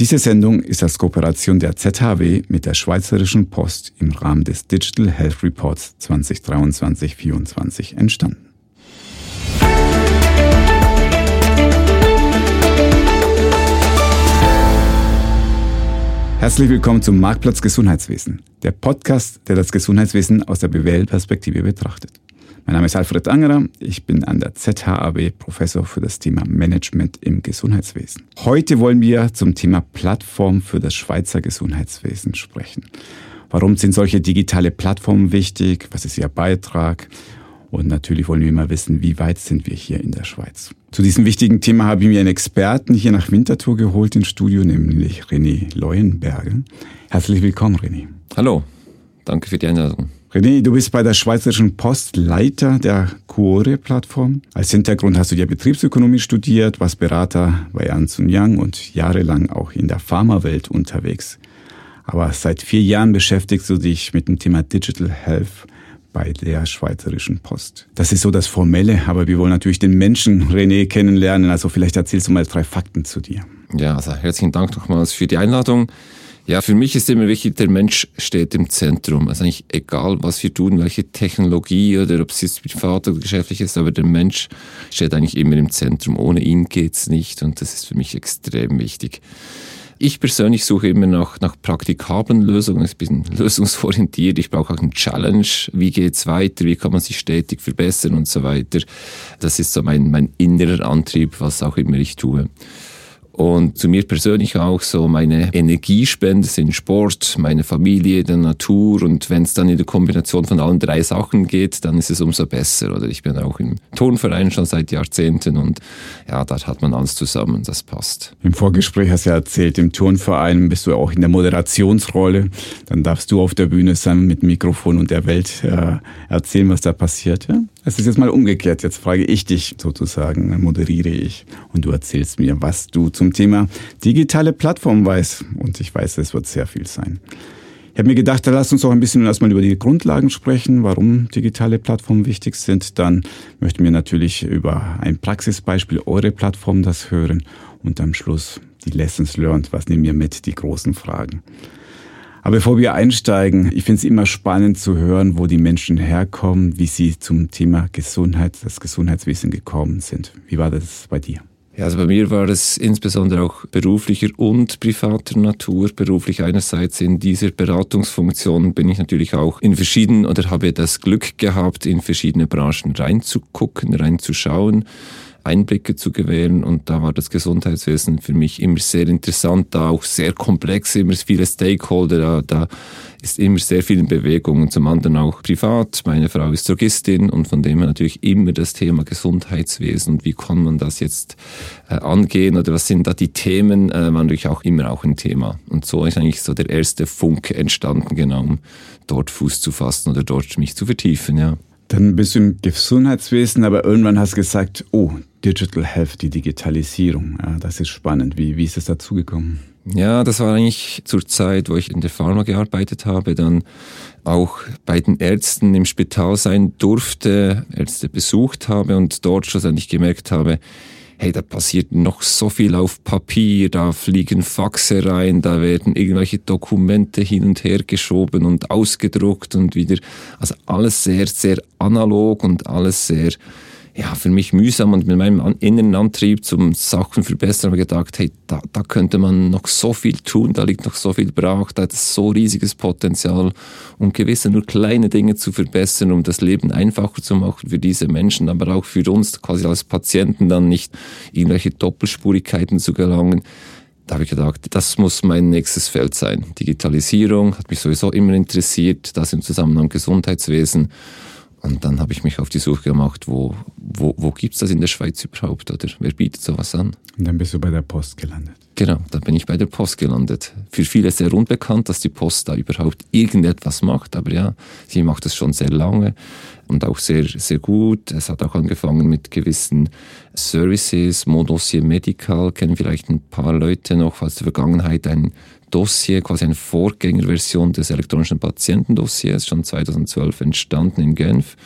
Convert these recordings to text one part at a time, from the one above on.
Diese Sendung ist als Kooperation der ZHW mit der Schweizerischen Post im Rahmen des Digital Health Reports 2023-24 entstanden. Herzlich willkommen zum Marktplatz Gesundheitswesen, der Podcast, der das Gesundheitswesen aus der BWL-Perspektive betrachtet. Mein Name ist Alfred Angerer. Ich bin an der ZHAW Professor für das Thema Management im Gesundheitswesen. Heute wollen wir zum Thema Plattform für das Schweizer Gesundheitswesen sprechen. Warum sind solche digitale Plattformen wichtig? Was ist ihr Beitrag? Und natürlich wollen wir mal wissen, wie weit sind wir hier in der Schweiz. Zu diesem wichtigen Thema habe ich mir einen Experten hier nach Winterthur geholt ins Studio, nämlich René Leuenberger. Herzlich willkommen, René. Hallo, danke für die Einladung. René, du bist bei der Schweizerischen Post Leiter der Cuore-Plattform. Als Hintergrund hast du ja Betriebsökonomie studiert, warst Berater bei Ernst Young und jahrelang auch in der Pharmawelt unterwegs. Aber seit vier Jahren beschäftigst du dich mit dem Thema Digital Health bei der Schweizerischen Post. Das ist so das Formelle, aber wir wollen natürlich den Menschen René kennenlernen. Also vielleicht erzählst du mal drei Fakten zu dir. Ja, also herzlichen Dank nochmals für die Einladung. Ja, für mich ist immer wichtig, der Mensch steht im Zentrum. Also eigentlich egal, was wir tun, welche Technologie oder ob es jetzt privat oder geschäftlich ist, aber der Mensch steht eigentlich immer im Zentrum. Ohne ihn geht's nicht und das ist für mich extrem wichtig. Ich persönlich suche immer nach, nach praktikablen Lösungen, ich bin lösungsorientiert, ich brauche auch einen Challenge, wie geht's weiter, wie kann man sich stetig verbessern und so weiter. Das ist so mein, mein innerer Antrieb, was auch immer ich tue. Und zu mir persönlich auch so meine Energiespende sind Sport, meine Familie, der Natur. Und wenn es dann in der Kombination von allen drei Sachen geht, dann ist es umso besser. Oder ich bin auch im Turnverein schon seit Jahrzehnten und ja, dort hat man alles zusammen, das passt. Im Vorgespräch hast du ja erzählt, im Turnverein bist du auch in der Moderationsrolle. Dann darfst du auf der Bühne sein mit Mikrofon und der Welt äh, erzählen, was da passiert. Ja? Es ist jetzt mal umgekehrt. Jetzt frage ich dich sozusagen, moderiere ich und du erzählst mir, was du zum Thema digitale Plattform weißt. Und ich weiß, es wird sehr viel sein. Ich habe mir gedacht, da lass uns auch ein bisschen erstmal über die Grundlagen sprechen, warum digitale Plattformen wichtig sind. Dann möchten wir natürlich über ein Praxisbeispiel eure Plattform das hören und am Schluss die Lessons learned. Was nehmen wir mit? Die großen Fragen. Aber bevor wir einsteigen, ich finde es immer spannend zu hören, wo die Menschen herkommen, wie sie zum Thema Gesundheit, das Gesundheitswesen gekommen sind. Wie war das bei dir? Ja, also bei mir war es insbesondere auch beruflicher und privater Natur. Beruflich einerseits in dieser Beratungsfunktion bin ich natürlich auch in verschiedenen oder habe das Glück gehabt, in verschiedene Branchen reinzugucken, reinzuschauen. Einblicke zu gewähren. Und da war das Gesundheitswesen für mich immer sehr interessant, da auch sehr komplex, immer viele Stakeholder, da, da ist immer sehr viel in Bewegung. Und zum anderen auch privat. Meine Frau ist Drogistin und von dem her natürlich immer das Thema Gesundheitswesen und wie kann man das jetzt äh, angehen oder was sind da die Themen, äh, war natürlich auch immer auch ein Thema. Und so ist eigentlich so der erste Funke entstanden, genau, um dort Fuß zu fassen oder dort mich zu vertiefen, ja. Dann bist du im Gesundheitswesen, aber irgendwann hast du gesagt, oh, Digital Health, die Digitalisierung. Ja, das ist spannend. Wie, wie ist es dazu gekommen? Ja, das war eigentlich zur Zeit, wo ich in der Pharma gearbeitet habe, dann auch bei den Ärzten im Spital sein durfte, Ärzte besucht habe und dort schlussendlich gemerkt habe, hey, da passiert noch so viel auf Papier, da fliegen Faxe rein, da werden irgendwelche Dokumente hin und her geschoben und ausgedruckt und wieder, also alles sehr, sehr analog und alles sehr ja, für mich mühsam und mit meinem inneren Antrieb zum Sachen verbessern habe ich gedacht, hey, da, da könnte man noch so viel tun, da liegt noch so viel brach, da hat es so riesiges Potenzial, um gewisse nur kleine Dinge zu verbessern, um das Leben einfacher zu machen für diese Menschen, aber auch für uns quasi als Patienten dann nicht irgendwelche Doppelspurigkeiten zu gelangen. Da habe ich gedacht, das muss mein nächstes Feld sein. Digitalisierung hat mich sowieso immer interessiert, das im Zusammenhang Gesundheitswesen. Und dann habe ich mich auf die Suche gemacht, wo, wo, wo gibt es das in der Schweiz überhaupt oder wer bietet sowas an? Und dann bist du bei der Post gelandet. Genau, dann bin ich bei der Post gelandet. Für viele sehr unbekannt, dass die Post da überhaupt irgendetwas macht, aber ja, sie macht es schon sehr lange und auch sehr, sehr gut. Es hat auch angefangen mit gewissen Services, Modossier Medical, kennen vielleicht ein paar Leute noch aus der Vergangenheit ein Dossier, quasi eine Vorgängerversion des elektronischen Patientendossiers, schon 2012 entstanden in Genf.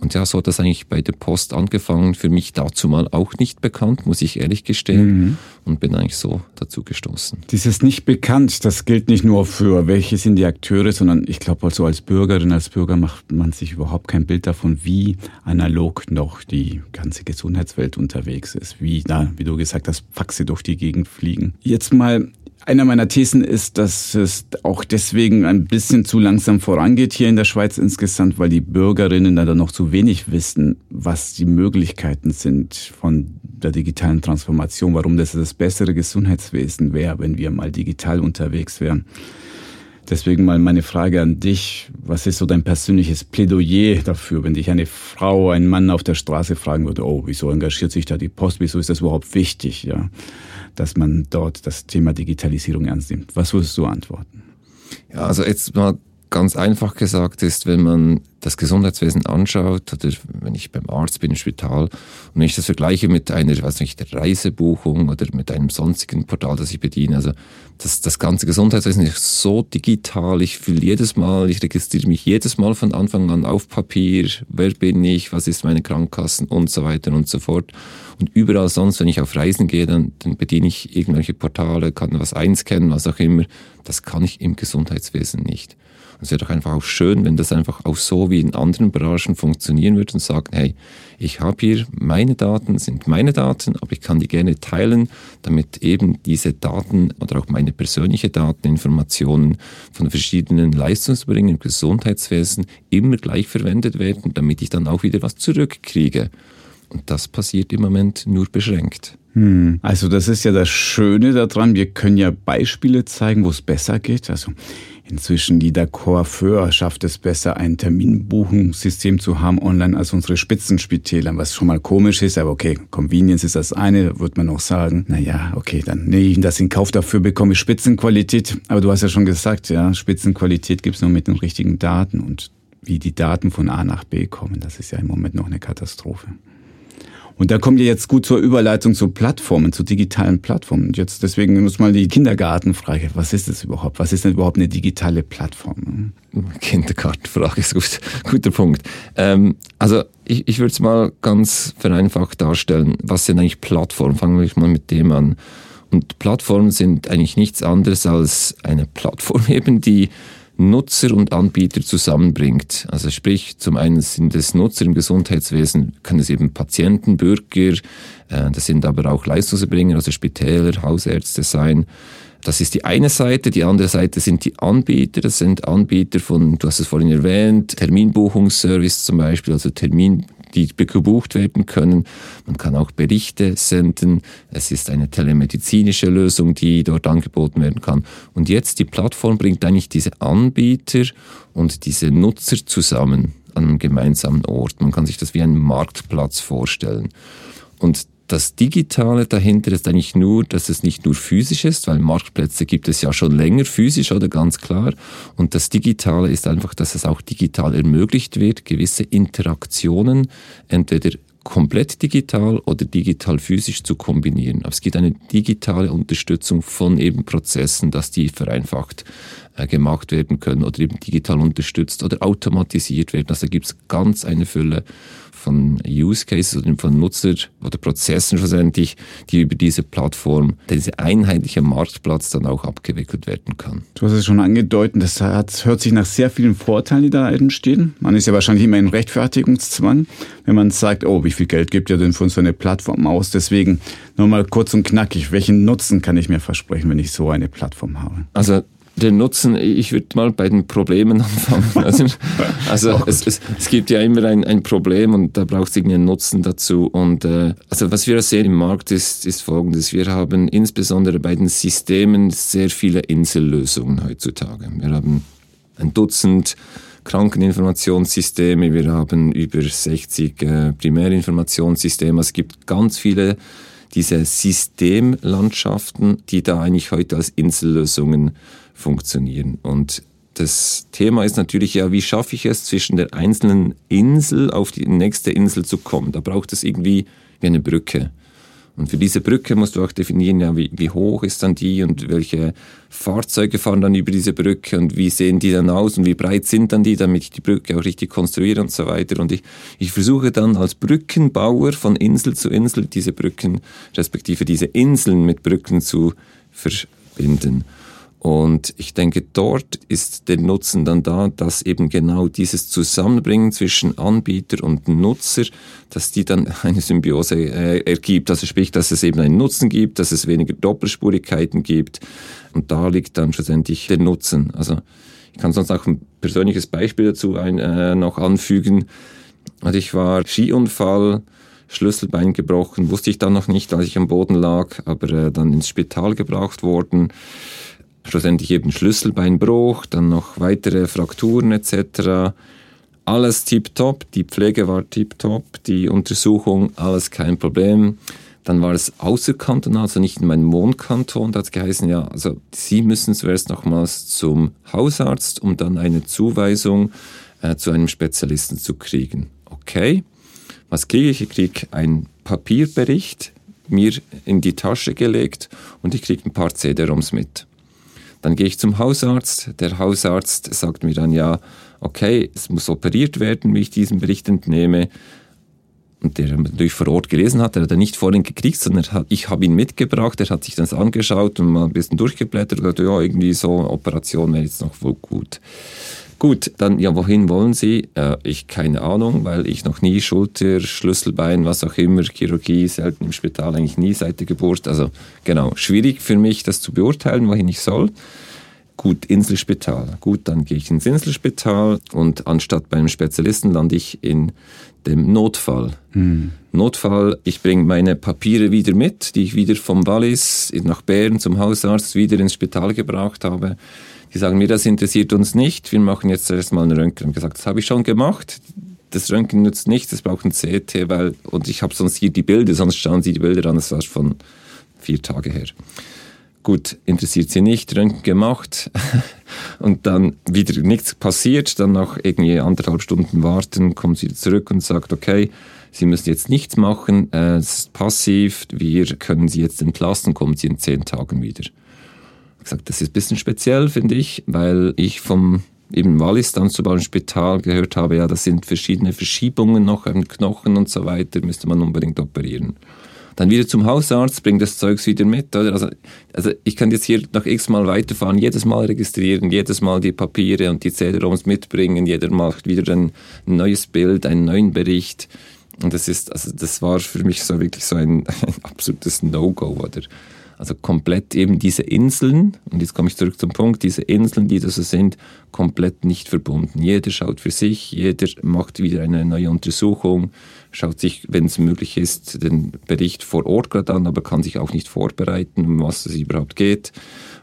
Und ja, so hat das eigentlich bei der Post angefangen. Für mich dazu mal auch nicht bekannt, muss ich ehrlich gestehen. Mhm. Und bin eigentlich so dazu gestoßen. Dieses nicht bekannt, das gilt nicht nur für welche sind die Akteure, sondern ich glaube also als Bürgerin, als Bürger macht man sich überhaupt kein Bild davon, wie analog noch die ganze Gesundheitswelt unterwegs ist. Wie, da, wie du gesagt hast, Faxe durch die Gegend fliegen. Jetzt mal einer meiner Thesen ist, dass es auch deswegen ein bisschen zu langsam vorangeht hier in der Schweiz insgesamt, weil die Bürgerinnen da noch zu wenig wissen, was die Möglichkeiten sind von der digitalen Transformation, warum das das bessere Gesundheitswesen wäre, wenn wir mal digital unterwegs wären. Deswegen mal meine Frage an dich. Was ist so dein persönliches Plädoyer dafür, wenn dich eine Frau, ein Mann auf der Straße fragen würde, oh, wieso engagiert sich da die Post? Wieso ist das überhaupt wichtig? Ja dass man dort das Thema Digitalisierung ernst nimmt. Was würdest du antworten? Ja, also jetzt mal ganz einfach gesagt ist, wenn man das Gesundheitswesen anschaut oder wenn ich beim Arzt bin im Spital und wenn ich das vergleiche mit einer, weiß nicht, Reisebuchung oder mit einem sonstigen Portal, das ich bediene, also das, das ganze Gesundheitswesen ist so digital, ich fühle jedes Mal, ich registriere mich jedes Mal von Anfang an auf Papier, wer bin ich, was ist meine Krankenkassen und so weiter und so fort. Und überall sonst, wenn ich auf Reisen gehe, dann, dann bediene ich irgendwelche Portale, kann was einscannen, was auch immer. Das kann ich im Gesundheitswesen nicht. Es wäre doch einfach auch schön, wenn das einfach auch so wie in anderen Branchen funktionieren würde und sagen, hey, ich habe hier meine Daten, sind meine Daten, aber ich kann die gerne teilen, damit eben diese Daten oder auch meine persönliche Daten, Informationen von verschiedenen Leistungsbringern im Gesundheitswesen immer gleich verwendet werden, damit ich dann auch wieder was zurückkriege. Und das passiert im Moment nur beschränkt. Hm. Also das ist ja das Schöne daran, wir können ja Beispiele zeigen, wo es besser geht. Also Inzwischen die Coiffeur schafft es besser, ein Terminbuchungssystem zu haben online als unsere Spitzenspitäler, was schon mal komisch ist, aber okay, Convenience ist das eine, wird man auch sagen. Naja, okay, dann nehme ich das in Kauf, dafür bekomme ich Spitzenqualität. Aber du hast ja schon gesagt, ja, Spitzenqualität gibt's nur mit den richtigen Daten und wie die Daten von A nach B kommen, das ist ja im Moment noch eine Katastrophe. Und da kommt ihr jetzt gut zur Überleitung zu Plattformen, zu digitalen Plattformen. Und jetzt deswegen muss mal die Kindergartenfrage. Was ist das überhaupt? Was ist denn überhaupt eine digitale Plattform? Kindergartenfrage ist gut, guter Punkt. Ähm, also ich, ich würde es mal ganz vereinfacht darstellen. Was sind eigentlich Plattformen? Fangen wir mal mit dem an. Und Plattformen sind eigentlich nichts anderes als eine Plattform eben, die Nutzer und Anbieter zusammenbringt. Also sprich, zum einen sind es Nutzer im Gesundheitswesen, können es eben Patienten, Bürger, äh, das sind aber auch Leistungserbringer, also Spitäler, Hausärzte sein. Das ist die eine Seite. Die andere Seite sind die Anbieter. Das sind Anbieter von, du hast es vorhin erwähnt, Terminbuchungsservice zum Beispiel, also Termin, die gebucht werden können. Man kann auch Berichte senden. Es ist eine telemedizinische Lösung, die dort angeboten werden kann. Und jetzt die Plattform bringt eigentlich diese Anbieter und diese Nutzer zusammen an einem gemeinsamen Ort. Man kann sich das wie einen Marktplatz vorstellen. Und das Digitale dahinter ist eigentlich nur, dass es nicht nur physisch ist, weil Marktplätze gibt es ja schon länger physisch oder ganz klar. Und das Digitale ist einfach, dass es auch digital ermöglicht wird, gewisse Interaktionen entweder komplett digital oder digital physisch zu kombinieren. Aber es gibt eine digitale Unterstützung von eben Prozessen, dass die vereinfacht äh, gemacht werden können oder eben digital unterstützt oder automatisiert werden. Also gibt es ganz eine Fülle von Use Cases oder von Nutzer oder Prozessen schlussendlich, die über diese Plattform, diese einheitliche Marktplatz dann auch abgewickelt werden kann. Du hast es schon angedeutet, das hat, hört sich nach sehr vielen Vorteilen, die da entstehen. Man ist ja wahrscheinlich immer in Rechtfertigungszwang, wenn man sagt, oh, wie viel Geld gibt ihr denn für so eine Plattform aus? Deswegen nur mal kurz und knackig, welchen Nutzen kann ich mir versprechen, wenn ich so eine Plattform habe? Also den Nutzen, ich würde mal bei den Problemen anfangen. Also, also es, es, es, gibt ja immer ein, ein Problem und da braucht es irgendwie einen Nutzen dazu. Und äh, also was wir sehen im Markt ist, ist folgendes. Wir haben insbesondere bei den Systemen sehr viele Insellösungen heutzutage. Wir haben ein Dutzend Krankeninformationssysteme, wir haben über 60 äh, Primärinformationssysteme. Es gibt ganz viele diese Systemlandschaften, die da eigentlich heute als Insellösungen funktionieren. Und das Thema ist natürlich ja, wie schaffe ich es, zwischen der einzelnen Insel auf die nächste Insel zu kommen? Da braucht es irgendwie wie eine Brücke. Und für diese Brücke musst du auch definieren, ja, wie, wie hoch ist dann die und welche Fahrzeuge fahren dann über diese Brücke und wie sehen die dann aus und wie breit sind dann die, damit ich die Brücke auch richtig konstruiere und so weiter. Und ich, ich versuche dann als Brückenbauer von Insel zu Insel diese Brücken, respektive diese Inseln mit Brücken zu verbinden. Und ich denke, dort ist der Nutzen dann da, dass eben genau dieses Zusammenbringen zwischen Anbieter und Nutzer, dass die dann eine Symbiose äh, ergibt. Also sprich, dass es eben einen Nutzen gibt, dass es weniger Doppelspurigkeiten gibt. Und da liegt dann schlussendlich der Nutzen. Also ich kann sonst auch ein persönliches Beispiel dazu ein, äh, noch anfügen. Also ich war Skiunfall, Schlüsselbein gebrochen, wusste ich dann noch nicht, als ich am Boden lag, aber äh, dann ins Spital gebracht worden schlussendlich eben Schlüsselbeinbruch, dann noch weitere Frakturen etc. Alles tiptop, die Pflege war tiptop, die Untersuchung, alles kein Problem. Dann war es außerkantonal, also nicht in meinem Wohnkanton. Da hat es geheißen, ja, also Sie müssen zuerst nochmals zum Hausarzt, um dann eine Zuweisung äh, zu einem Spezialisten zu kriegen. Okay, was kriege ich? Ich kriege einen Papierbericht mir in die Tasche gelegt und ich kriege ein paar CD-ROMs mit. Dann gehe ich zum Hausarzt. Der Hausarzt sagt mir dann, ja, okay, es muss operiert werden, wie ich diesen Bericht entnehme. Und der natürlich vor Ort gelesen hat, der hat er nicht vorhin gekriegt, sondern hat, ich habe ihn mitgebracht, er hat sich das angeschaut und mal ein bisschen durchgeblättert und gesagt, ja, irgendwie so Operation wäre jetzt noch wohl gut. Gut, dann, ja, wohin wollen Sie? Äh, ich keine Ahnung, weil ich noch nie Schulter, Schlüsselbein, was auch immer, Chirurgie, selten im Spital, eigentlich nie seit der Geburt. Also genau, schwierig für mich, das zu beurteilen, wohin ich soll. Gut, Inselspital. Gut, dann gehe ich ins Inselspital und anstatt beim Spezialisten lande ich in dem Notfall. Hm. Notfall, ich bringe meine Papiere wieder mit, die ich wieder vom Wallis nach Bern zum Hausarzt wieder ins Spital gebracht habe. Die sagen mir, das interessiert uns nicht, wir machen jetzt erstmal einen Röntgen. Habe gesagt, das habe ich schon gemacht. Das Röntgen nützt nichts, das braucht ein CT, weil, und ich habe sonst hier die Bilder, sonst schauen Sie die Bilder an, das war von vier Tage her. Gut, interessiert sie nicht, Röntgen gemacht. Und dann wieder nichts passiert, dann nach irgendwie anderthalb Stunden warten, kommt sie zurück und sagt, okay, Sie müssen jetzt nichts machen, es ist passiv, wir können Sie jetzt entlassen, kommen Sie in zehn Tagen wieder gesagt, das ist ein bisschen speziell, finde ich, weil ich vom eben Wallis dann zum Beispiel Spital gehört habe, ja, das sind verschiedene Verschiebungen noch an Knochen und so weiter, müsste man unbedingt operieren. Dann wieder zum Hausarzt, bringt das Zeugs wieder mit. Oder? Also, also ich kann jetzt hier noch x-mal weiterfahren, jedes Mal registrieren, jedes Mal die Papiere und die CD-ROMs mitbringen, jeder macht wieder ein neues Bild, einen neuen Bericht. Und das ist, also das war für mich so wirklich so ein, ein absolutes No-Go, oder? Also komplett eben diese Inseln, und jetzt komme ich zurück zum Punkt, diese Inseln, die da so sind, komplett nicht verbunden. Jeder schaut für sich, jeder macht wieder eine neue Untersuchung, schaut sich, wenn es möglich ist, den Bericht vor Ort gerade an, aber kann sich auch nicht vorbereiten, um was es überhaupt geht.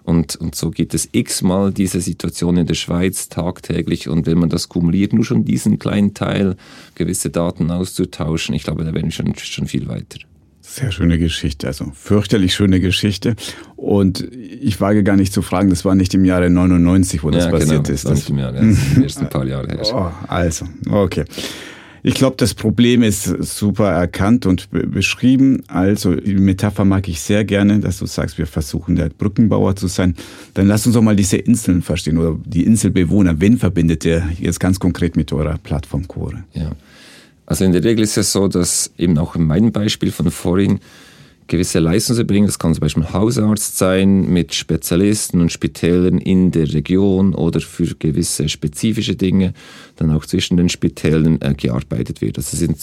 Und, und so gibt es x-mal diese Situation in der Schweiz tagtäglich. Und wenn man das kumuliert, nur schon diesen kleinen Teil, gewisse Daten auszutauschen, ich glaube, da wären wir schon, schon viel weiter. Sehr schöne Geschichte, also fürchterlich schöne Geschichte. Und ich wage gar nicht zu fragen, das war nicht im Jahre 99, wo das ja, passiert genau, ist. Das war nicht im Jahre, das ist erst ein paar Jahre her. Oh, also, okay. Ich glaube, das Problem ist super erkannt und beschrieben. Also, die Metapher mag ich sehr gerne, dass du sagst, wir versuchen der Brückenbauer zu sein. Dann lass uns doch mal diese Inseln verstehen oder die Inselbewohner. Wen verbindet ihr jetzt ganz konkret mit eurer Plattform Core? Ja. Also in der Regel ist es so, dass eben auch in meinem Beispiel von vorhin gewisse Leistungserbringer, das kann zum Beispiel Hausarzt sein mit Spezialisten und Spitälern in der Region oder für gewisse spezifische Dinge dann auch zwischen den Spitälern äh, gearbeitet wird. Das sind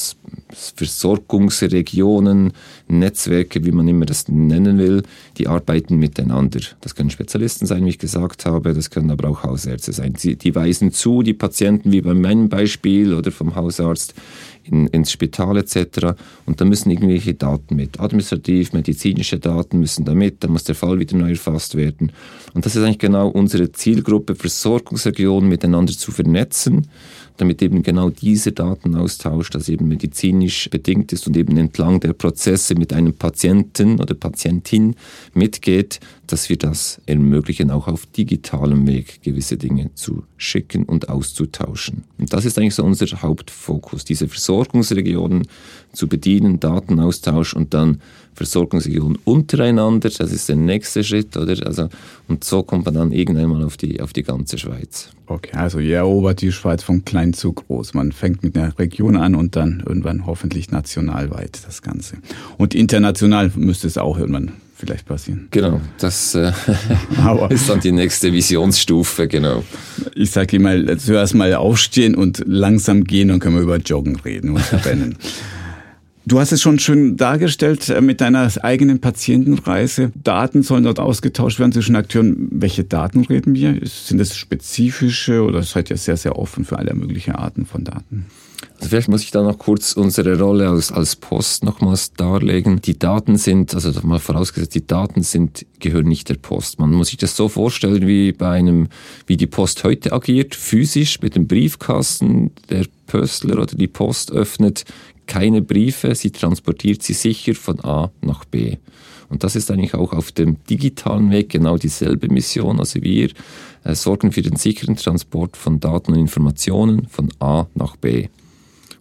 Versorgungsregionen, Netzwerke, wie man immer das nennen will, die arbeiten miteinander. Das können Spezialisten sein, wie ich gesagt habe, das können aber auch Hausärzte sein. Die, die weisen zu, die Patienten, wie bei meinem Beispiel oder vom Hausarzt, in, ins Spital etc. Und da müssen irgendwelche Daten mit. Administrativ, medizinische Daten müssen da mit, da muss der Fall wieder neu erfasst werden. Und das ist eigentlich genau unsere Zielgruppe, Versorgungsregionen miteinander zu vernetzen damit eben genau dieser Datenaustausch, das eben medizinisch bedingt ist und eben entlang der Prozesse mit einem Patienten oder Patientin mitgeht, dass wir das ermöglichen, auch auf digitalem Weg gewisse Dinge zu schicken und auszutauschen. Und das ist eigentlich so unser Hauptfokus, diese Versorgungsregionen zu bedienen, Datenaustausch und dann Versorgungsregionen untereinander, das ist der nächste Schritt, oder? Also, und so kommt man dann irgendwann mal auf die, auf die ganze Schweiz. Okay, also ihr erobert die Schweiz von klein zu groß. Man fängt mit einer Region an und dann irgendwann hoffentlich nationalweit das Ganze. Und international müsste es auch irgendwann vielleicht passieren. Genau, das äh, ist dann die nächste Visionsstufe, genau. Ich sage immer, zuerst mal aufstehen und langsam gehen, dann können wir über Joggen reden und rennen. Du hast es schon schön dargestellt äh, mit deiner eigenen Patientenreise. Daten sollen dort ausgetauscht werden zwischen Akteuren. Welche Daten reden wir? Sind das spezifische oder seid ihr sehr, sehr offen für alle möglichen Arten von Daten? Also vielleicht muss ich da noch kurz unsere Rolle als, als Post nochmals darlegen. Die Daten sind, also mal vorausgesetzt, die Daten sind, gehören nicht der Post. Man muss sich das so vorstellen wie bei einem, wie die Post heute agiert, physisch mit dem Briefkasten, der Pöstler oder die Post öffnet keine Briefe, sie transportiert sie sicher von A nach B. Und das ist eigentlich auch auf dem digitalen Weg genau dieselbe Mission. Also wir äh, sorgen für den sicheren Transport von Daten und Informationen von A nach B.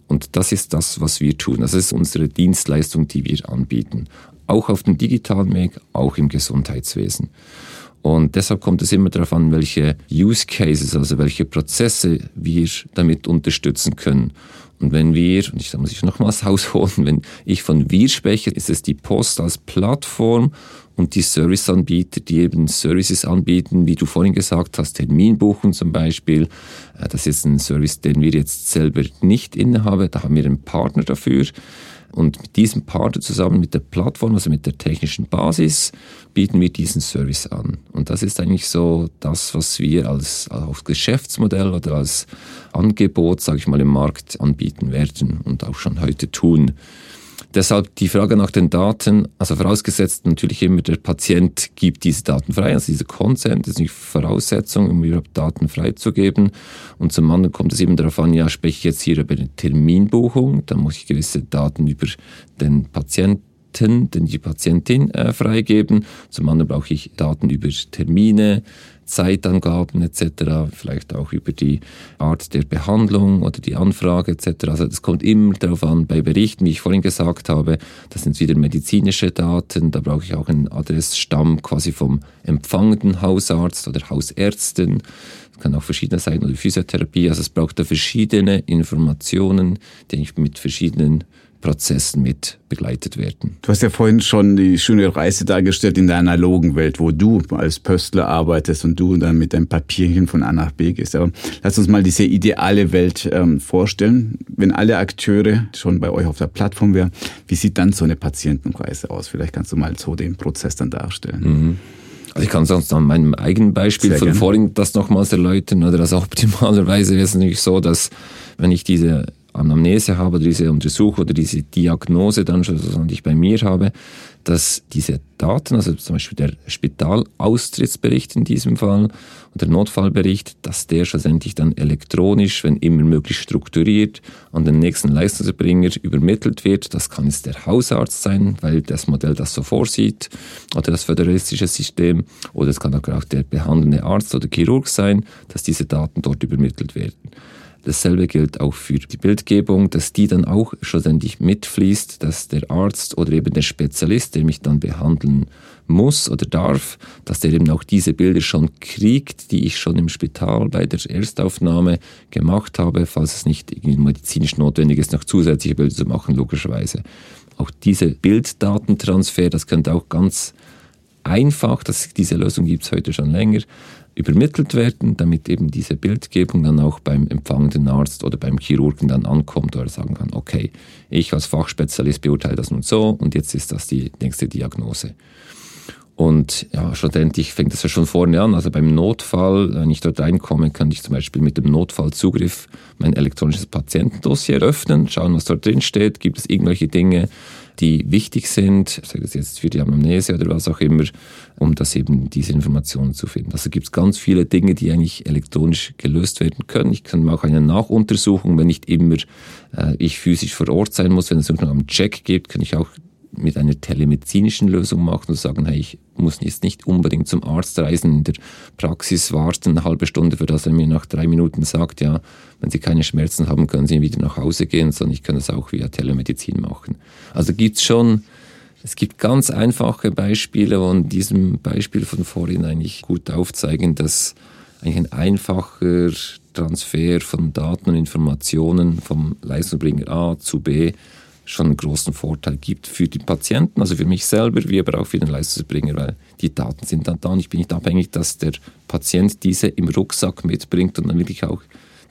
Und das ist das, was wir tun. Das ist unsere Dienstleistung, die wir anbieten. Auch auf dem digitalen Weg, auch im Gesundheitswesen. Und deshalb kommt es immer darauf an, welche Use Cases, also welche Prozesse wir damit unterstützen können. Und wenn wir, und ich, da muss ich nochmals ausholen, wenn ich von wir spreche, ist es die Post als Plattform und die Serviceanbieter, die eben Services anbieten, wie du vorhin gesagt hast, Terminbuchen zum Beispiel. Äh, das ist ein Service, den wir jetzt selber nicht innehaben. Da haben wir einen Partner dafür. Und mit diesem Partner zusammen mit der Plattform, also mit der technischen Basis, bieten wir diesen Service an. Und das ist eigentlich so das, was wir als, als Geschäftsmodell oder als Angebot, sage ich mal, im Markt anbieten werden und auch schon heute tun. Deshalb die Frage nach den Daten, also vorausgesetzt natürlich immer der Patient gibt diese Daten frei, also dieser Consent ist nicht Voraussetzung, um überhaupt Daten freizugeben. Und zum anderen kommt es eben darauf an, ja, spreche ich jetzt hier über eine Terminbuchung, dann muss ich gewisse Daten über den Patienten denn die Patientin äh, freigeben. Zum anderen brauche ich Daten über Termine, Zeitangaben etc., vielleicht auch über die Art der Behandlung oder die Anfrage etc. Also das kommt immer darauf an, bei Berichten, wie ich vorhin gesagt habe, das sind wieder medizinische Daten, da brauche ich auch einen Adressstamm quasi vom empfangenden Hausarzt oder Hausärztin. Das kann auch verschiedene sein oder Physiotherapie. Also es braucht da verschiedene Informationen, die ich mit verschiedenen Prozessen mit begleitet werden. Du hast ja vorhin schon die schöne Reise dargestellt in der analogen Welt, wo du als Pöstler arbeitest und du dann mit deinem Papierchen von A nach B gehst. Aber lass uns mal diese ideale Welt ähm, vorstellen. Wenn alle Akteure schon bei euch auf der Plattform wären, wie sieht dann so eine Patientenreise aus? Vielleicht kannst du mal so den Prozess dann darstellen. Mhm. Also ich kann sonst an meinem eigenen Beispiel Sehr von gerne. vorhin das nochmals erläutern. Oder also optimalerweise wäre es natürlich so, dass wenn ich diese Anamnese habe, diese Untersuchung oder diese Diagnose dann schon, die ich bei mir habe, dass diese Daten, also zum Beispiel der Spitalaustrittsbericht in diesem Fall und der Notfallbericht, dass der schlussendlich dann elektronisch, wenn immer möglich strukturiert, an den nächsten Leistungserbringer übermittelt wird. Das kann jetzt der Hausarzt sein, weil das Modell das so vorsieht, oder das föderalistische System, oder es kann auch der behandelnde Arzt oder Chirurg sein, dass diese Daten dort übermittelt werden. Dasselbe gilt auch für die Bildgebung, dass die dann auch schlussendlich mitfließt, dass der Arzt oder eben der Spezialist, der mich dann behandeln muss oder darf, dass der eben auch diese Bilder schon kriegt, die ich schon im Spital bei der Erstaufnahme gemacht habe, falls es nicht medizinisch notwendig ist, noch zusätzliche Bilder zu machen, logischerweise. Auch diese Bilddatentransfer, das könnte auch ganz einfach, dass diese Lösung gibt es heute schon länger, übermittelt werden, damit eben diese Bildgebung dann auch beim empfangenden Arzt oder beim Chirurgen dann ankommt oder sagen kann, okay, ich als Fachspezialist beurteile das nun so und jetzt ist das die nächste Diagnose. Und ja, schlussendlich fängt das ja schon vorne an. Also beim Notfall, wenn ich dort reinkomme, kann ich zum Beispiel mit dem Notfallzugriff mein elektronisches Patientendossier öffnen, schauen, was dort drin steht. Gibt es irgendwelche Dinge, die wichtig sind, sei das jetzt für die Anamnese oder was auch immer, um das eben diese Informationen zu finden. Also gibt es ganz viele Dinge, die eigentlich elektronisch gelöst werden können. Ich kann auch eine Nachuntersuchung, wenn nicht immer äh, ich physisch vor Ort sein muss, wenn es noch einen Check gibt, kann ich auch mit einer telemedizinischen Lösung machen und sagen, hey, ich muss jetzt nicht unbedingt zum Arzt reisen, in der Praxis warten, eine halbe Stunde, für das er mir nach drei Minuten sagt, ja, wenn Sie keine Schmerzen haben, können Sie wieder nach Hause gehen, sondern ich kann das auch via Telemedizin machen. Also gibt es schon Es gibt ganz einfache Beispiele, in diesem Beispiel von vorhin eigentlich gut aufzeigen, dass eigentlich ein einfacher Transfer von Daten und Informationen vom Leistungsbringer A zu B schon einen großen Vorteil gibt für die Patienten, also für mich selber, wie aber auch für den Leistungsbringer, weil die Daten sind dann da und ich bin nicht abhängig, dass der Patient diese im Rucksack mitbringt und dann wirklich auch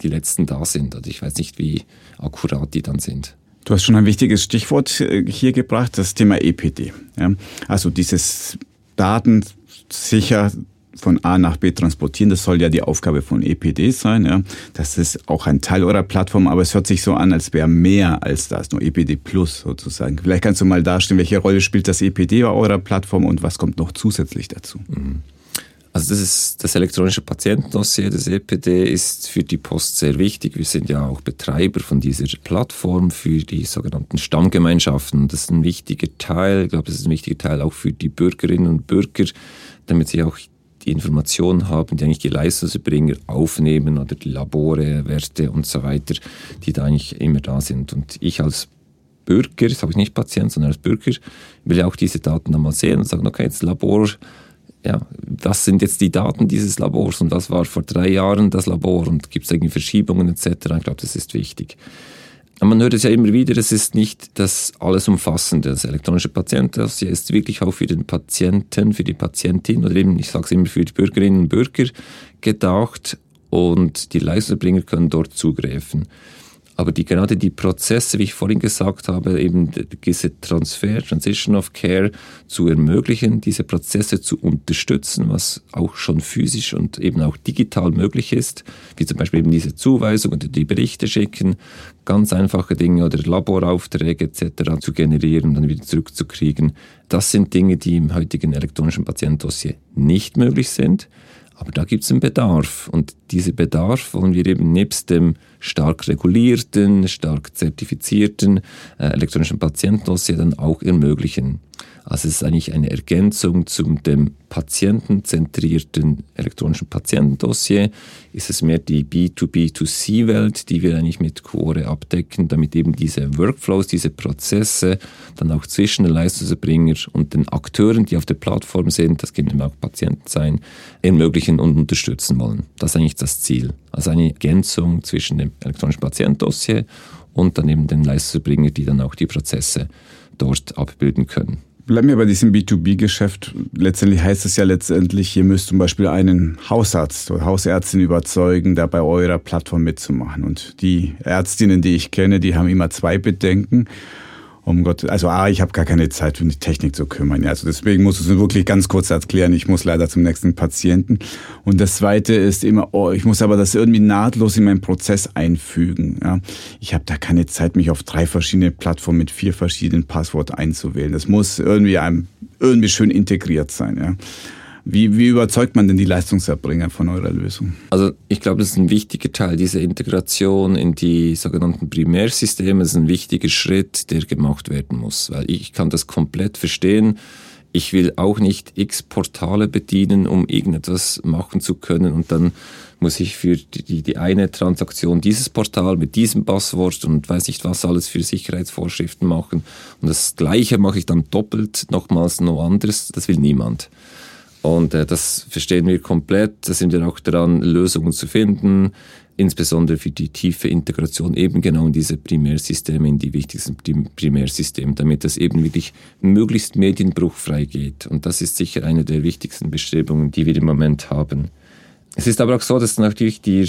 die letzten da sind. Also ich weiß nicht, wie akkurat die dann sind. Du hast schon ein wichtiges Stichwort äh, hier gebracht, das Thema EPD. Ja? Also dieses Daten von A nach B transportieren. Das soll ja die Aufgabe von EPD sein. Ja. Das ist auch ein Teil eurer Plattform, aber es hört sich so an, als wäre mehr als das, nur EPD Plus sozusagen. Vielleicht kannst du mal darstellen, welche Rolle spielt das EPD bei eurer Plattform und was kommt noch zusätzlich dazu? Mhm. Also das ist das elektronische Patientendossier, das EPD ist für die Post sehr wichtig. Wir sind ja auch Betreiber von dieser Plattform für die sogenannten Stammgemeinschaften. Das ist ein wichtiger Teil, ich glaube, das ist ein wichtiger Teil auch für die Bürgerinnen und Bürger, damit sie auch die Informationen haben, die eigentlich die Leistungserbringer aufnehmen oder die Labore, Werte und so weiter, die da eigentlich immer da sind. Und ich als Bürger, das habe ich nicht Patient, sondern als Bürger, will ja auch diese Daten dann mal sehen und sagen, okay, jetzt Labor, ja, was sind jetzt die Daten dieses Labors und was war vor drei Jahren das Labor und gibt es irgendwie Verschiebungen etc. Ich glaube, das ist wichtig. Man hört es ja immer wieder, es ist nicht das alles umfassende. Das elektronische Patientendossier ist wirklich auch für den Patienten, für die Patientin oder eben, ich sage es immer, für die Bürgerinnen und Bürger gedacht und die Leistungserbringer können dort zugreifen. Aber die, gerade die Prozesse, wie ich vorhin gesagt habe, eben diese Transfer, Transition of Care zu ermöglichen, diese Prozesse zu unterstützen, was auch schon physisch und eben auch digital möglich ist, wie zum Beispiel eben diese Zuweisung oder die Berichte schicken, ganz einfache Dinge oder Laboraufträge etc. zu generieren und dann wieder zurückzukriegen. Das sind Dinge, die im heutigen elektronischen Patientendossier nicht möglich sind. Aber da gibt es einen Bedarf und diesen Bedarf wollen wir eben nebst dem stark regulierten, stark zertifizierten äh, elektronischen Patientendossier dann auch ermöglichen. Also es ist eigentlich eine Ergänzung zum dem patientenzentrierten elektronischen Patientendossier. Ist es mehr die B2B2C-Welt, die wir eigentlich mit Core abdecken, damit eben diese Workflows, diese Prozesse dann auch zwischen den Leistungserbringer und den Akteuren, die auf der Plattform sind, das können auch Patienten sein, ermöglichen und unterstützen wollen. Das ist eigentlich das Ziel. Also eine Ergänzung zwischen dem elektronischen Patientendossier und dann eben den Leistungserbringer, die dann auch die Prozesse dort abbilden können. Bleiben wir bei diesem B2B-Geschäft. Letztendlich heißt es ja letztendlich, ihr müsst zum Beispiel einen Hausarzt oder Hausärztin überzeugen, da bei eurer Plattform mitzumachen. Und die Ärztinnen, die ich kenne, die haben immer zwei Bedenken um Gott, also A, ich habe gar keine Zeit, um die Technik zu kümmern. Ja, also deswegen muss ich es wirklich ganz kurz erklären. Ich muss leider zum nächsten Patienten. Und das Zweite ist immer, oh, ich muss aber das irgendwie nahtlos in meinen Prozess einfügen. Ja, ich habe da keine Zeit, mich auf drei verschiedene Plattformen mit vier verschiedenen Passworten einzuwählen. Das muss irgendwie einem irgendwie schön integriert sein. Ja. Wie, wie überzeugt man denn die Leistungserbringer von eurer Lösung? Also ich glaube, das ist ein wichtiger Teil, diese Integration in die sogenannten Primärsysteme das ist ein wichtiger Schritt, der gemacht werden muss. Weil ich kann das komplett verstehen. Ich will auch nicht x Portale bedienen, um irgendetwas machen zu können und dann muss ich für die, die eine Transaktion dieses Portal mit diesem Passwort und weiß nicht was alles für Sicherheitsvorschriften machen. Und das Gleiche mache ich dann doppelt, nochmals noch anderes. Das will niemand. Und äh, das verstehen wir komplett. Da sind wir auch dran, Lösungen zu finden, insbesondere für die tiefe Integration eben genau in diese Primärsysteme, in die wichtigsten Primärsysteme, damit das eben wirklich möglichst medienbruchfrei geht. Und das ist sicher eine der wichtigsten Bestrebungen, die wir im Moment haben. Es ist aber auch so, dass natürlich die,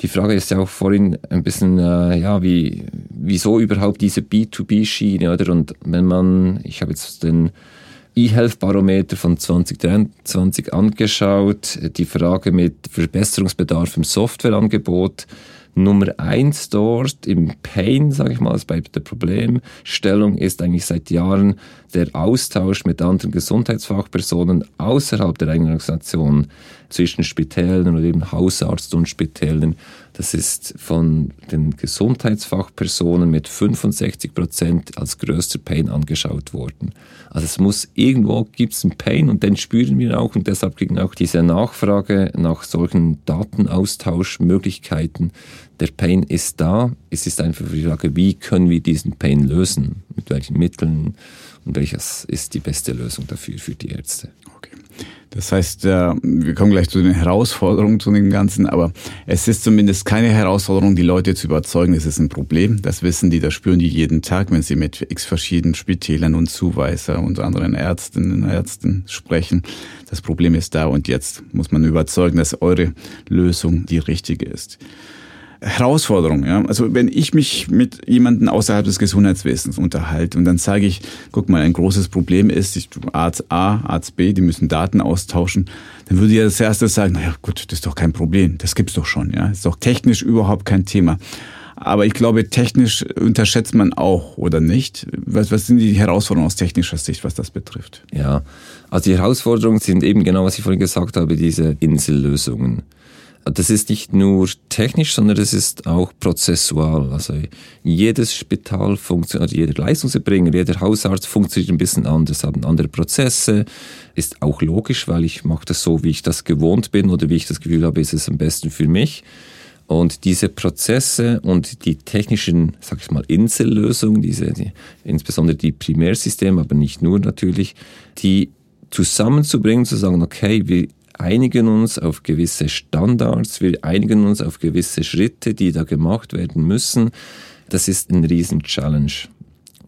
die Frage ist ja auch vorhin ein bisschen, äh, ja, wie, wieso überhaupt diese B2B-Schiene, oder? Und wenn man, ich habe jetzt den E-Health-Barometer von 2023 angeschaut, die Frage mit Verbesserungsbedarf im Softwareangebot. Nummer eins dort im Pain, sage ich mal, bei der Problemstellung ist eigentlich seit Jahren der Austausch mit anderen Gesundheitsfachpersonen außerhalb der eigenen Organisation zwischen Spitälen oder eben Hausarzt und Spitälen. Das ist von den Gesundheitsfachpersonen mit 65 Prozent als größter Pain angeschaut worden. Also es muss irgendwo gibt es einen Pain und den spüren wir auch und deshalb kriegen auch diese Nachfrage nach solchen Datenaustauschmöglichkeiten. Der Pain ist da. Es ist einfach die Frage, wie können wir diesen Pain lösen? Mit welchen Mitteln? und welches ist die beste Lösung dafür für die Ärzte. Okay. Das heißt, äh, wir kommen gleich zu den Herausforderungen zu dem Ganzen, aber es ist zumindest keine Herausforderung, die Leute zu überzeugen, es ist ein Problem. Das wissen die, das spüren die jeden Tag, wenn sie mit x verschiedenen Spitälern und Zuweiser und anderen Ärztinnen und Ärzten sprechen. Das Problem ist da und jetzt muss man überzeugen, dass eure Lösung die richtige ist. Herausforderung. Ja? Also wenn ich mich mit jemandem außerhalb des Gesundheitswesens unterhalte und dann sage ich, guck mal, ein großes Problem ist, ich, Arzt A, Arzt B, die müssen Daten austauschen, dann würde ja das erste sagen, naja gut, das ist doch kein Problem, das gibt's doch schon. Ja, das ist doch technisch überhaupt kein Thema. Aber ich glaube, technisch unterschätzt man auch, oder nicht? Was, was sind die Herausforderungen aus technischer Sicht, was das betrifft? Ja, also die Herausforderungen sind eben genau, was ich vorhin gesagt habe, diese Insellösungen das ist nicht nur technisch, sondern das ist auch prozessual. Also jedes Spital funktioniert, jeder Leistungserbringer, jeder Hausarzt funktioniert ein bisschen anders, hat andere Prozesse, ist auch logisch, weil ich mache das so, wie ich das gewohnt bin oder wie ich das Gefühl habe, ist es am besten für mich. Und diese Prozesse und die technischen, sag ich mal, Insellösungen, diese, die, insbesondere die Primärsysteme, aber nicht nur natürlich, die zusammenzubringen, zu sagen, okay, wir einigen uns auf gewisse Standards, wir einigen uns auf gewisse Schritte, die da gemacht werden müssen. Das ist ein Riesen-Challenge.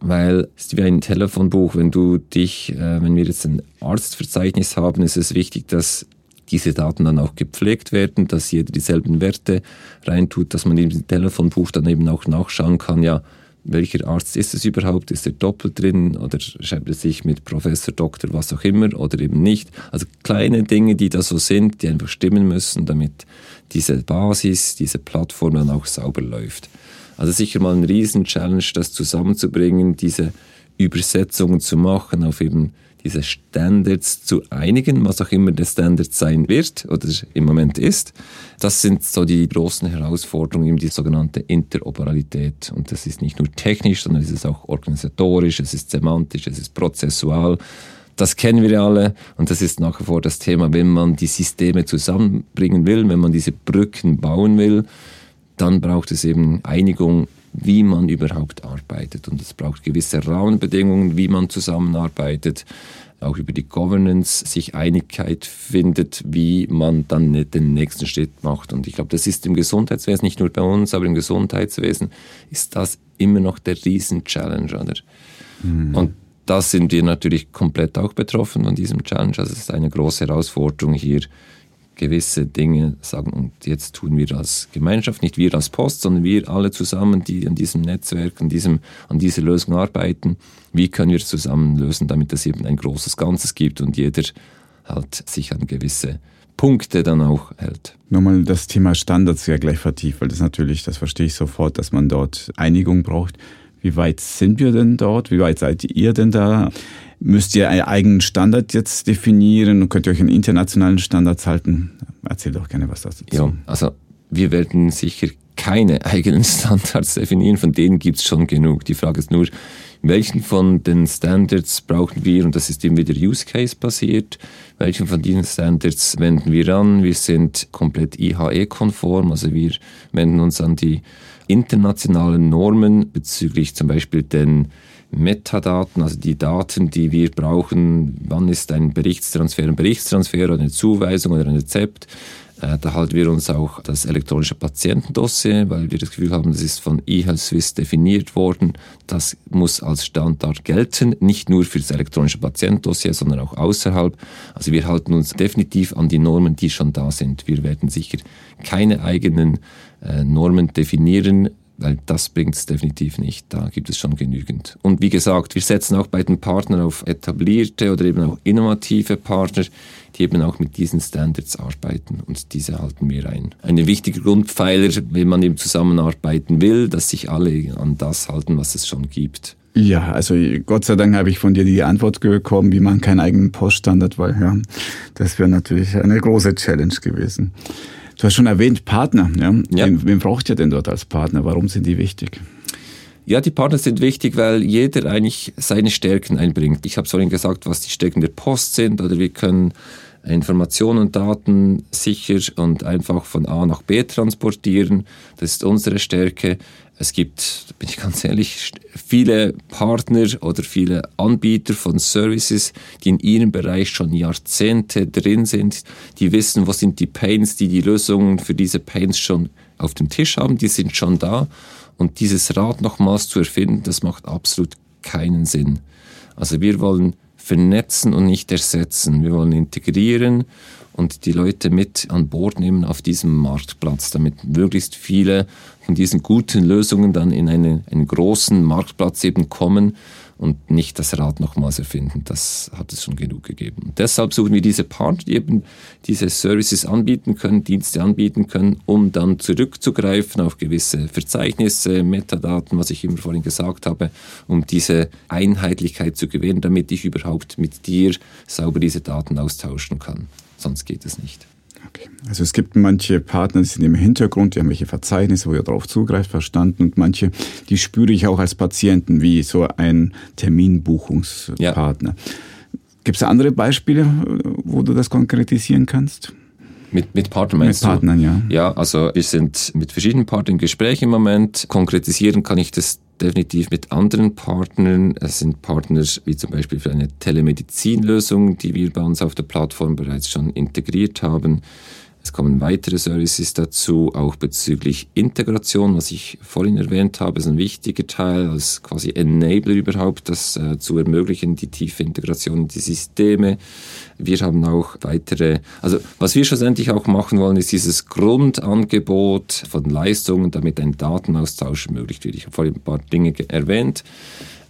Weil es ist wie ein Telefonbuch, wenn du dich, äh, wenn wir jetzt ein Arztverzeichnis haben, ist es wichtig, dass diese Daten dann auch gepflegt werden, dass jeder dieselben Werte reintut, dass man im Telefonbuch dann eben auch nachschauen kann, ja, welcher Arzt ist es überhaupt? Ist er doppelt drin oder schreibt er sich mit Professor, Doktor, was auch immer oder eben nicht? Also kleine Dinge, die da so sind, die einfach stimmen müssen, damit diese Basis, diese Plattform dann auch sauber läuft. Also sicher mal ein Riesen-Challenge, das zusammenzubringen, diese Übersetzungen zu machen auf eben diese Standards zu einigen, was auch immer der Standard sein wird oder im Moment ist. Das sind so die großen Herausforderungen, die sogenannte Interoperabilität. Und das ist nicht nur technisch, sondern es ist auch organisatorisch, es ist semantisch, es ist prozessual. Das kennen wir alle und das ist nach wie vor das Thema, wenn man die Systeme zusammenbringen will, wenn man diese Brücken bauen will, dann braucht es eben Einigung wie man überhaupt arbeitet. Und es braucht gewisse Rahmenbedingungen, wie man zusammenarbeitet, auch über die Governance sich Einigkeit findet, wie man dann den nächsten Schritt macht. Und ich glaube, das ist im Gesundheitswesen, nicht nur bei uns, aber im Gesundheitswesen ist das immer noch der Riesen-Challenge. Oder? Mhm. Und da sind wir natürlich komplett auch betroffen von diesem Challenge. Also es ist eine große Herausforderung hier, gewisse Dinge sagen, und jetzt tun wir als Gemeinschaft, nicht wir als Post, sondern wir alle zusammen, die an diesem Netzwerk, an, diesem, an dieser Lösung arbeiten, wie können wir es zusammen lösen, damit es eben ein großes Ganzes gibt und jeder halt sich an gewisse Punkte dann auch hält. Nochmal das Thema Standards ja gleich vertieft, weil das natürlich, das verstehe ich sofort, dass man dort Einigung braucht. Wie weit sind wir denn dort? Wie weit seid ihr denn da? Müsst ihr einen eigenen Standard jetzt definieren könnt ihr euch an internationalen Standards halten? Erzählt doch gerne was dazu. Ja, also wir werden sicher keine eigenen Standards definieren, von denen gibt es schon genug. Die Frage ist nur, welchen von den Standards brauchen wir, und das ist eben wieder Use Case basiert, welchen von diesen Standards wenden wir an? Wir sind komplett IHE-konform, also wir wenden uns an die internationalen Normen bezüglich zum Beispiel den Metadaten, also die Daten, die wir brauchen, wann ist ein Berichtstransfer ein Berichtstransfer oder eine Zuweisung oder ein Rezept. Äh, da halten wir uns auch das elektronische Patientendossier, weil wir das Gefühl haben, das ist von eHealth Swiss definiert worden. Das muss als Standard gelten, nicht nur für das elektronische Patientendossier, sondern auch außerhalb. Also wir halten uns definitiv an die Normen, die schon da sind. Wir werden sicher keine eigenen äh, Normen definieren, weil das bringt es definitiv nicht. Da gibt es schon genügend. Und wie gesagt, wir setzen auch bei den Partnern auf etablierte oder eben auch innovative Partner, die eben auch mit diesen Standards arbeiten. Und diese halten wir ein. Ein wichtiger Grundpfeiler, wenn man eben zusammenarbeiten will, dass sich alle an das halten, was es schon gibt. Ja, also Gott sei Dank habe ich von dir die Antwort bekommen, wie man keinen eigenen Poststandard, weil ja, das wäre natürlich eine große Challenge gewesen. Du hast schon erwähnt, Partner. Ja? ja. Wen, wen braucht ihr denn dort als Partner? Warum sind die wichtig? Ja, die Partner sind wichtig, weil jeder eigentlich seine Stärken einbringt. Ich habe vorhin gesagt, was die Stärken der Post sind, oder wir können Informationen und Daten sicher und einfach von A nach B transportieren. Das ist unsere Stärke. Es gibt, bin ich ganz ehrlich, viele Partner oder viele Anbieter von Services, die in ihrem Bereich schon Jahrzehnte drin sind, die wissen, was sind die Pains, die die Lösungen für diese Pains schon auf dem Tisch haben, die sind schon da. Und dieses Rad nochmals zu erfinden, das macht absolut keinen Sinn. Also wir wollen vernetzen und nicht ersetzen. Wir wollen integrieren und die Leute mit an Bord nehmen auf diesem Marktplatz, damit möglichst viele von diesen guten Lösungen dann in eine, einen großen Marktplatz eben kommen und nicht das Rad nochmals erfinden. Das hat es schon genug gegeben. Und deshalb suchen wir diese Partner, die eben diese Services anbieten können, Dienste anbieten können, um dann zurückzugreifen auf gewisse Verzeichnisse, Metadaten, was ich immer vorhin gesagt habe, um diese Einheitlichkeit zu gewähren, damit ich überhaupt mit dir sauber diese Daten austauschen kann. Sonst geht es nicht. Okay. Also es gibt manche Partner, die sind im Hintergrund, die haben welche Verzeichnisse, wo ihr darauf zugreift, verstanden. Und manche, die spüre ich auch als Patienten, wie so ein Terminbuchungspartner. Ja. Gibt es andere Beispiele, wo du das konkretisieren kannst? Mit, mit Partnern meinst Mit Partnern, ja. Ja, also wir sind mit verschiedenen Partnern im Gespräch im Moment. Konkretisieren kann ich das definitiv mit anderen Partnern. Es sind Partner wie zum Beispiel für eine Telemedizinlösung, die wir bei uns auf der Plattform bereits schon integriert haben. Es kommen weitere Services dazu, auch bezüglich Integration, was ich vorhin erwähnt habe, ist ein wichtiger Teil, als quasi Enabler überhaupt, das äh, zu ermöglichen, die tiefe Integration in die Systeme. Wir haben auch weitere, also was wir schlussendlich auch machen wollen, ist dieses Grundangebot von Leistungen, damit ein Datenaustausch ermöglicht wird. Ich habe vorhin ein paar Dinge erwähnt.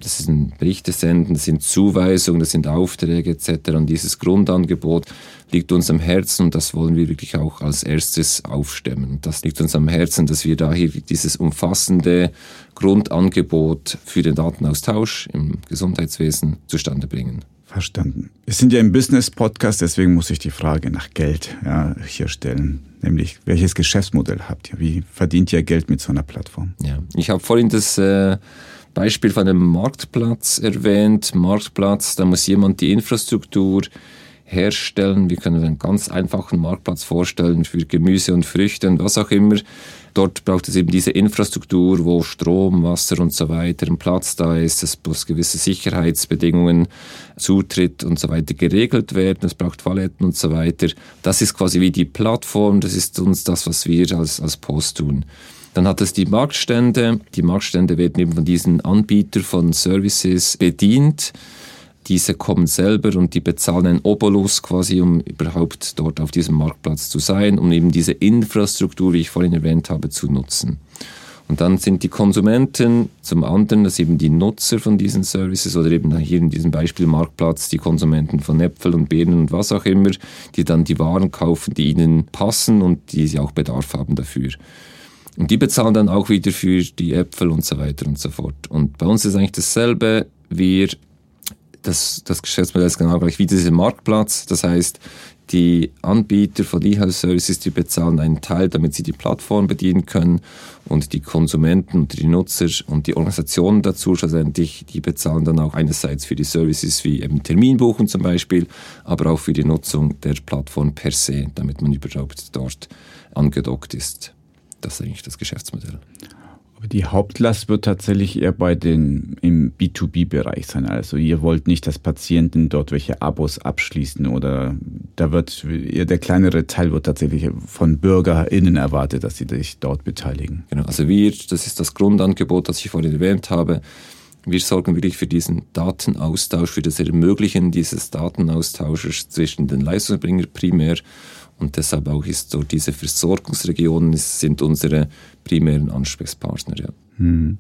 Das sind Berichte senden, das sind Zuweisungen, das sind Aufträge etc. Und dieses Grundangebot liegt uns am Herzen und das wollen wir wirklich auch als erstes aufstemmen. Und das liegt uns am Herzen, dass wir da hier dieses umfassende Grundangebot für den Datenaustausch im Gesundheitswesen zustande bringen. Verstanden. Wir sind ja im Business-Podcast, deswegen muss ich die Frage nach Geld ja, hier stellen. Nämlich, welches Geschäftsmodell habt ihr? Wie verdient ihr Geld mit so einer Plattform? Ja, ich habe vorhin das äh, Beispiel von einem Marktplatz erwähnt. Marktplatz, da muss jemand die Infrastruktur herstellen. Wir können einen ganz einfachen Marktplatz vorstellen für Gemüse und Früchte und was auch immer. Dort braucht es eben diese Infrastruktur, wo Strom, Wasser und so weiter ein Platz da ist, dass bloß gewisse Sicherheitsbedingungen, Zutritt und so weiter geregelt werden. Es braucht Toiletten und so weiter. Das ist quasi wie die Plattform, das ist uns das, was wir als, als Post tun. Dann hat es die Marktstände. Die Marktstände werden eben von diesen Anbietern von Services bedient diese kommen selber und die bezahlen einen Obolus quasi, um überhaupt dort auf diesem Marktplatz zu sein, um eben diese Infrastruktur, wie ich vorhin erwähnt habe, zu nutzen. Und dann sind die Konsumenten zum anderen, das eben die Nutzer von diesen Services oder eben hier in diesem Beispiel Marktplatz, die Konsumenten von Äpfel und Beeren und was auch immer, die dann die Waren kaufen, die ihnen passen und die sie auch Bedarf haben dafür. Und die bezahlen dann auch wieder für die Äpfel und so weiter und so fort. Und bei uns ist eigentlich dasselbe. Wir das, das Geschäftsmodell ist genau gleich wie dieser Marktplatz. Das heißt, die Anbieter von E-Health-Services, die bezahlen einen Teil, damit sie die Plattform bedienen können und die Konsumenten und die Nutzer und die Organisationen dazu schlussendlich, die bezahlen dann auch einerseits für die Services wie eben Terminbuchen zum Beispiel, aber auch für die Nutzung der Plattform per se, damit man überhaupt dort angedockt ist. Das ist eigentlich das Geschäftsmodell. Aber die Hauptlast wird tatsächlich eher bei den im B2B-Bereich sein. Also ihr wollt nicht, dass Patienten dort welche Abos abschließen oder da wird eher der kleinere Teil wird tatsächlich von BürgerInnen erwartet, dass sie sich dort beteiligen. Genau, also wir, das ist das Grundangebot, das ich vorhin erwähnt habe. Wir sorgen wirklich für diesen Datenaustausch, für das Ermöglichen dieses Datenaustausches zwischen den Leistungserbringern primär und deshalb auch ist so diese Versorgungsregionen sind unsere primären Ansprechpartner. Ja. Hm.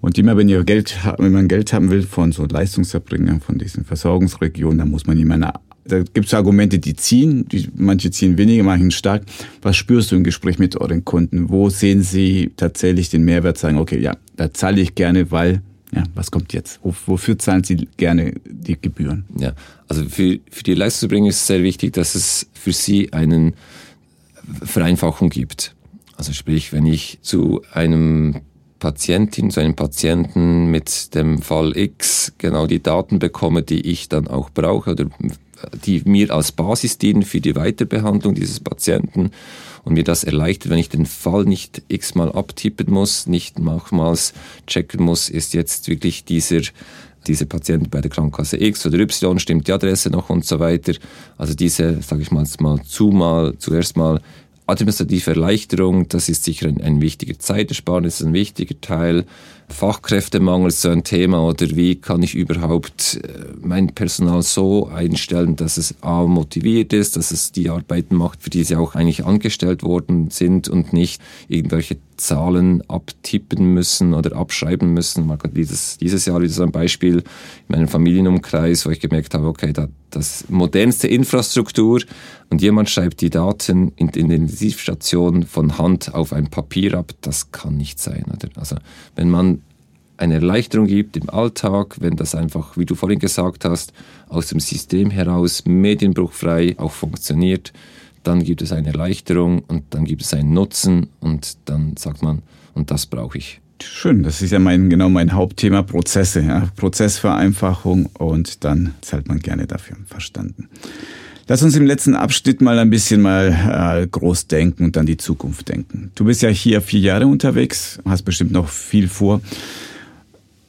Und immer wenn ihr Geld, wenn man Geld haben will von so Leistungserbringern, von diesen Versorgungsregionen, dann muss man immer da gibt es Argumente, die ziehen, die, manche ziehen weniger, manche stark. Was spürst du im Gespräch mit euren Kunden? Wo sehen sie tatsächlich den Mehrwert, sagen, okay, ja, da zahle ich gerne, weil ja, was kommt jetzt? Wofür zahlen Sie gerne die Gebühren? Ja, also für, für die Leistungserbringer ist es sehr wichtig, dass es für Sie eine Vereinfachung gibt. Also sprich, wenn ich zu einem Patientin, zu einem Patienten mit dem Fall X genau die Daten bekomme, die ich dann auch brauche oder die mir als Basis dienen für die Weiterbehandlung dieses Patienten und mir das erleichtert, wenn ich den Fall nicht x-mal abtippen muss, nicht nochmals checken muss, ist jetzt wirklich dieser dieser Patient bei der Krankenkasse X oder Y, stimmt die Adresse noch und so weiter. Also diese, sage ich mal, mal zumal, zuerst mal administrative Erleichterung, das ist sicher ein, ein wichtiger Zeitersparnis, ein wichtiger Teil. Fachkräftemangel ist so ein Thema oder wie kann ich überhaupt äh, mein Personal so einstellen, dass es A motiviert ist, dass es die Arbeiten macht, für die sie auch eigentlich angestellt worden sind und nicht irgendwelche Zahlen abtippen müssen oder abschreiben müssen. Dieses, dieses Jahr wieder so ein Beispiel in meinem Familienumkreis, wo ich gemerkt habe, okay, da, das modernste Infrastruktur und jemand schreibt die Daten in der Intensivstation von Hand auf ein Papier ab, das kann nicht sein. Oder? Also wenn man eine Erleichterung gibt im Alltag, wenn das einfach, wie du vorhin gesagt hast, aus dem System heraus medienbruchfrei auch funktioniert, dann gibt es eine Erleichterung und dann gibt es einen Nutzen und dann sagt man, und das brauche ich. Schön, das ist ja mein, genau mein Hauptthema, Prozesse, ja. Prozessvereinfachung und dann zahlt man gerne dafür, verstanden. Lass uns im letzten Abschnitt mal ein bisschen mal äh, groß denken und dann die Zukunft denken. Du bist ja hier vier Jahre unterwegs, hast bestimmt noch viel vor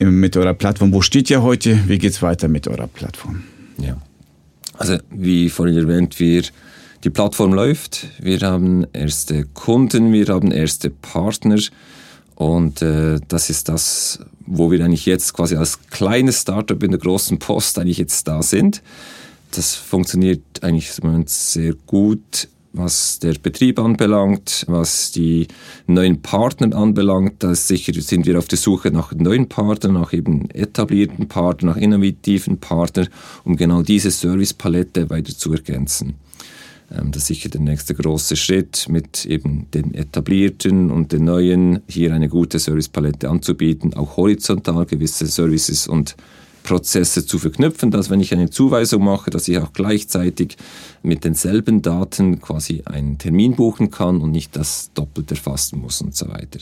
mit eurer Plattform. Wo steht ihr heute? Wie geht's weiter mit eurer Plattform? Ja, also wie vorhin erwähnt, wir die Plattform läuft, wir haben erste Kunden, wir haben erste Partner und äh, das ist das, wo wir eigentlich jetzt quasi als kleines Startup in der großen Post eigentlich jetzt da sind. Das funktioniert eigentlich sehr gut, was der Betrieb anbelangt, was die neuen Partner anbelangt. Da sicher sind wir auf der Suche nach neuen Partnern, nach eben etablierten Partnern, nach innovativen Partnern, um genau diese Servicepalette weiter zu ergänzen. Ähm, das ist sicher der nächste große Schritt, mit eben den etablierten und den neuen hier eine gute Servicepalette anzubieten, auch horizontal gewisse Services und Prozesse zu verknüpfen, dass wenn ich eine Zuweisung mache, dass ich auch gleichzeitig mit denselben Daten quasi einen Termin buchen kann und nicht das doppelt erfassen muss und so weiter.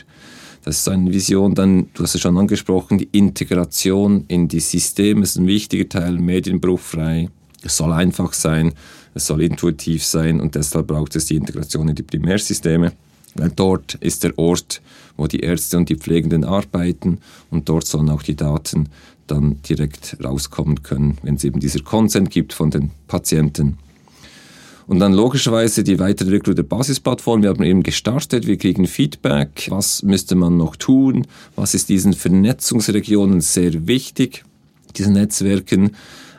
Das ist eine Vision, dann, du hast es schon angesprochen, die Integration in die Systeme ist ein wichtiger Teil, medienbruchfrei, es soll einfach sein, es soll intuitiv sein und deshalb braucht es die Integration in die Primärsysteme. Weil dort ist der Ort, wo die Ärzte und die Pflegenden arbeiten und dort sollen auch die Daten dann direkt rauskommen können, wenn es eben dieser Consent gibt von den Patienten. Und dann logischerweise die weitere Entwicklung der Basisplattform. Wir haben eben gestartet, wir kriegen Feedback. Was müsste man noch tun? Was ist diesen Vernetzungsregionen sehr wichtig? Diesen Netzwerken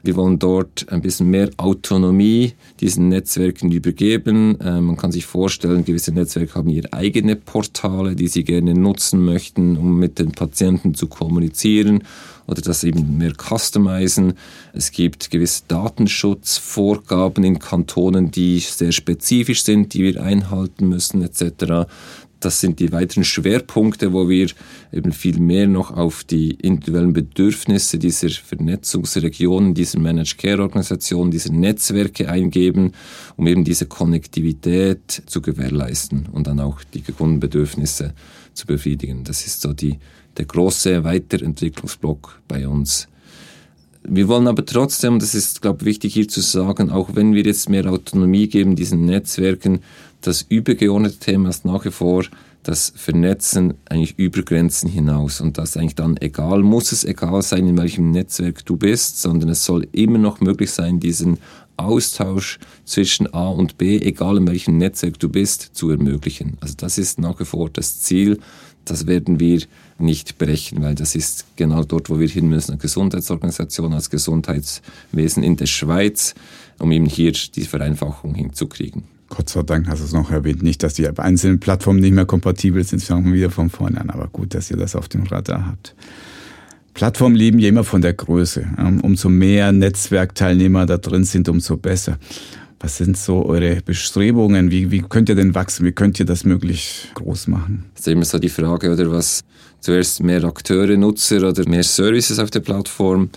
wir wollen dort ein bisschen mehr Autonomie diesen Netzwerken übergeben. Äh, man kann sich vorstellen, gewisse Netzwerke haben ihre eigene Portale, die sie gerne nutzen möchten, um mit den Patienten zu kommunizieren oder das eben mehr customizen. Es gibt gewisse Datenschutzvorgaben in Kantonen, die sehr spezifisch sind, die wir einhalten müssen etc das sind die weiteren Schwerpunkte, wo wir eben viel mehr noch auf die individuellen Bedürfnisse dieser Vernetzungsregionen, dieser Managed Care Organisationen, dieser Netzwerke eingeben, um eben diese Konnektivität zu gewährleisten und dann auch die Kundenbedürfnisse zu befriedigen. Das ist so die, der große Weiterentwicklungsblock bei uns. Wir wollen aber trotzdem, das ist, glaube ich, wichtig hier zu sagen, auch wenn wir jetzt mehr Autonomie geben diesen Netzwerken, das übergeordnete Thema ist nach wie vor das Vernetzen eigentlich über Grenzen hinaus. Und das eigentlich dann egal, muss es egal sein, in welchem Netzwerk du bist, sondern es soll immer noch möglich sein, diesen Austausch zwischen A und B, egal in welchem Netzwerk du bist, zu ermöglichen. Also das ist nach wie vor das Ziel. Das werden wir nicht brechen, weil das ist genau dort, wo wir hin müssen. Eine Gesundheitsorganisation als Gesundheitswesen in der Schweiz, um eben hier die Vereinfachung hinzukriegen. Gott sei Dank hast du es noch erwähnt. Nicht, dass die einzelnen Plattformen nicht mehr kompatibel sind, fangen wir wieder von vorne an. Aber gut, dass ihr das auf dem Radar habt. Plattformen leben ja immer von der Größe. Umso mehr Netzwerkteilnehmer da drin sind, umso besser. Was sind so eure Bestrebungen? Wie, wie könnt ihr denn wachsen? Wie könnt ihr das möglichst groß machen? Das ist immer so die Frage, oder was zuerst mehr Akteure, Nutzer oder mehr Services auf der Plattform.